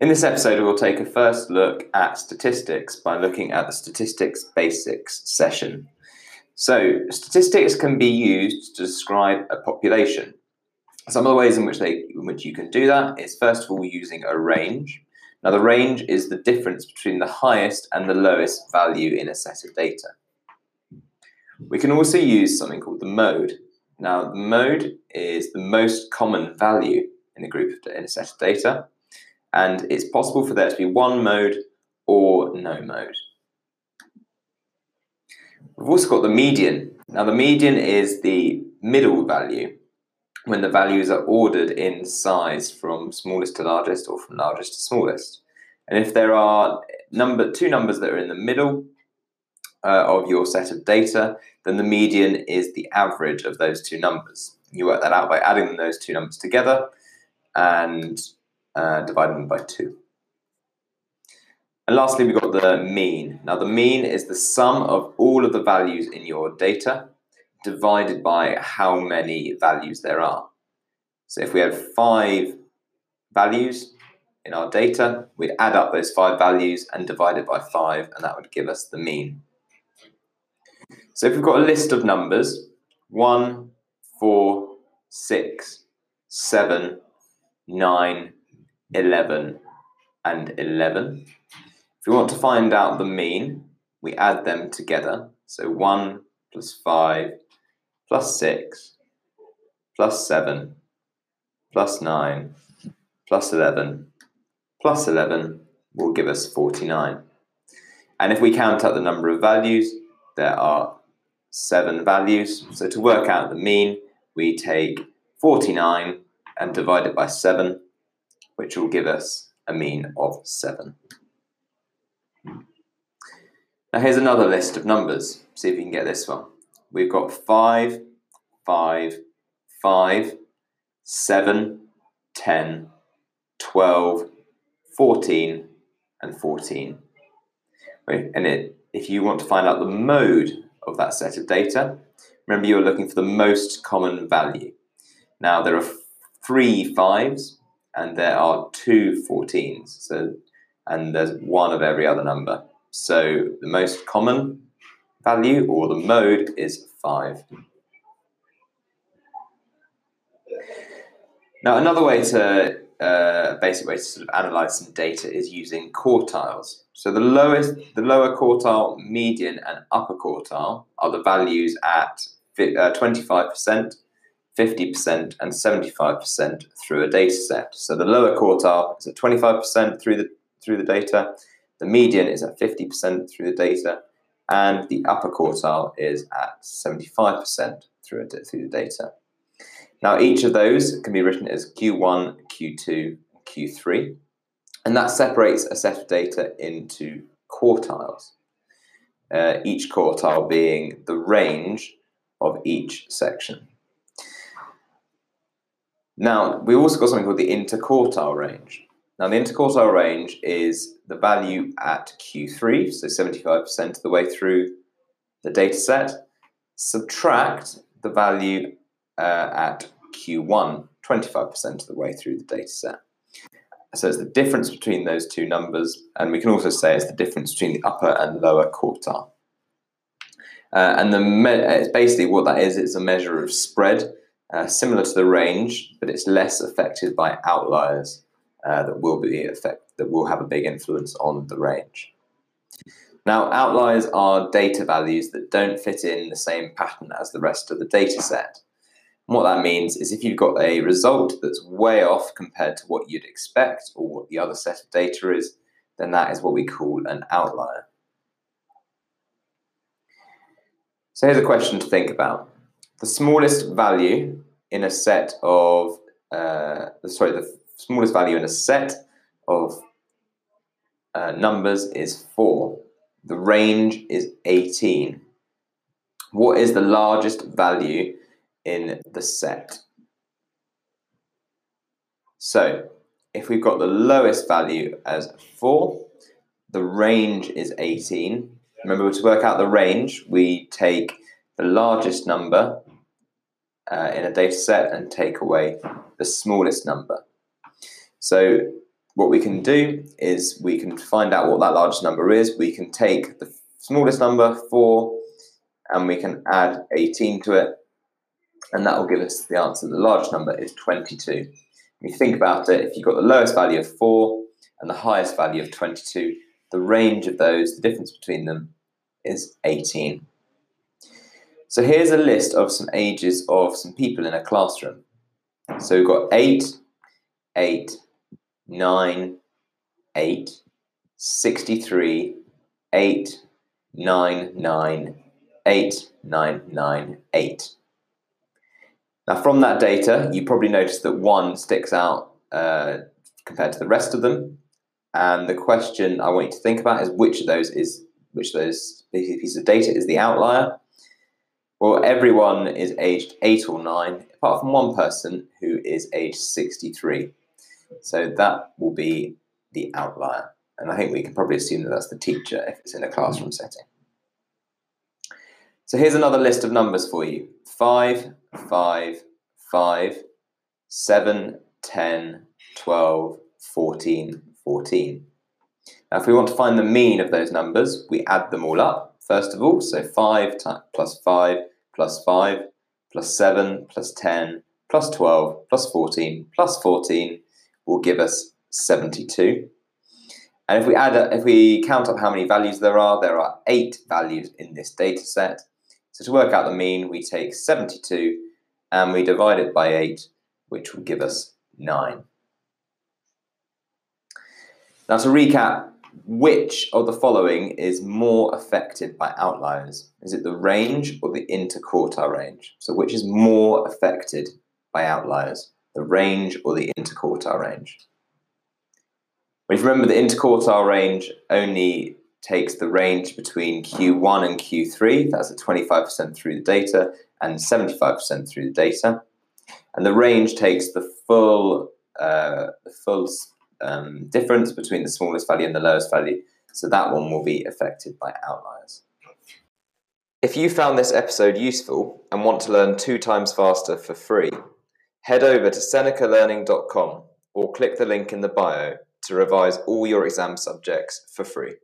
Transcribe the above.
In this episode, we'll take a first look at statistics by looking at the statistics basics session. So, statistics can be used to describe a population. Some of the ways in which they in which you can do that is first of all using a range. Now, the range is the difference between the highest and the lowest value in a set of data. We can also use something called the mode. Now, the mode is the most common value in a group of, in a set of data and it's possible for there to be one mode or no mode. We've also got the median. Now, the median is the middle value when the values are ordered in size from smallest to largest or from largest to smallest. And if there are number two numbers that are in the middle uh, of your set of data, then the median is the average of those two numbers. You work that out by adding those two numbers together and uh, dividing them by 2. And lastly, we've got the mean. Now, the mean is the sum of all of the values in your data divided by how many values there are. So if we have five values in our data, we'd add up those five values and divide it by 5, and that would give us the mean. So if we've got a list of numbers, 1, 4, 6, 7, 9, 11, and 11. If we want to find out the mean, we add them together. So 1 plus 5 plus 6 plus 7 plus 9 plus 11 plus 11 will give us 49. And if we count out the number of values, there are seven values. So to work out the mean, we take 49 and divide it by 7 which will give us a mean of 7. Now here's another list of numbers. See if you can get this one. We've got 5, 5, 5, 7, 10, 12, 14, and 14. Right? And it, if you want to find out the mode of that set of data, remember you're looking for the most common value. Now there are three fives, and there are two 14s. So, and there's one of every other number. So the most common value or the mode is 5. Now, another way to, uh, basic way to sort of analyze some data is using quartiles. So the lowest, the lower quartile, median, and upper quartile are the values at 25%, uh, 50% and 75% through a data set. So the lower quartile is at 25% through the through the data, the median is at 50% through the data, and the upper quartile is at 75% through, a, through the data. Now each of those can be written as Q1, Q2, Q3, and that separates a set of data into quartiles. Uh, each quartile being the range of each section. Now, we also got something called the interquartile range. Now, the interquartile range is the value at Q3, so 75% of the way through the data set, subtract the value uh, at Q1, 25% of the way through the data set. So it's the difference between those two numbers, and we can also say it's the difference between the upper and lower quartile. Uh, and the it's basically what that is, it's a measure of spread uh, similar to the range, but it's less affected by outliers uh, that will be effect that will have a big influence on the range. Now, outliers are data values that don't fit in the same pattern as the rest of the data set. And what that means is if you've got a result that's way off compared to what you'd expect or what the other set of data is, then that is what we call an outlier. So here's a question to think about the smallest value in a set of uh, sorry, the smallest value in a set of uh, numbers is four. The range is 18. What is the largest value in the set? So, if we've got the lowest value as 4, the range is 18. Remember, to work out the range, we take the largest number uh, in a data set and take away the smallest number. So what we can do is we can find out what that largest number is. We can take the smallest number, 4, and we can add 18 to it, and that will give us the answer. The largest number is 22. If you think about it, if you've got the lowest value of 4 and the highest value of 22, the range of those, the difference between them, is 18. So here's a list of some ages of some people in a classroom. So we've got 8, 8, 9, 8, 63, 8, 9, 9, 8, 9, 9, 8. Now, from that data, you probably noticed that one sticks out uh, compared to the rest of them. And the question I want you to think about is which of those is which of those pieces of data is the outlier. Well, everyone is aged eight or nine, apart from one person who is aged 63. So that will be the outlier. And I think we can probably assume that that's the teacher if it's in a classroom setting. So here's another list of numbers for you 5, 5, 5, 7, 10, 12, 14, 14. Now, if we want to find the mean of those numbers, we add them all up, first of all. So 5 plus 5 plus 5 plus 7 plus 10 plus 12 plus 14 plus 14 will give us 72. And if we add, if we count up how many values there are, there are eight values in this data set. So to work out the mean, we take 72 and we divide it by 8, which will give us 9. Now to recap, which of the following is more affected by outliers? Is it the range or the interquartile range? So which is more affected by outliers, the range or the interquartile range? If you remember, the interquartile range only takes the range between Q1 and Q3, that's at 25% through the data, and 75% through the data. And the range takes the full, uh, the full um, difference between the smallest value and the lowest value. So that one will be affected by outliers. If you found this episode useful and want to learn two times faster for free, head over to senecalearning.com or click the link in the bio to revise all your exam subjects for free.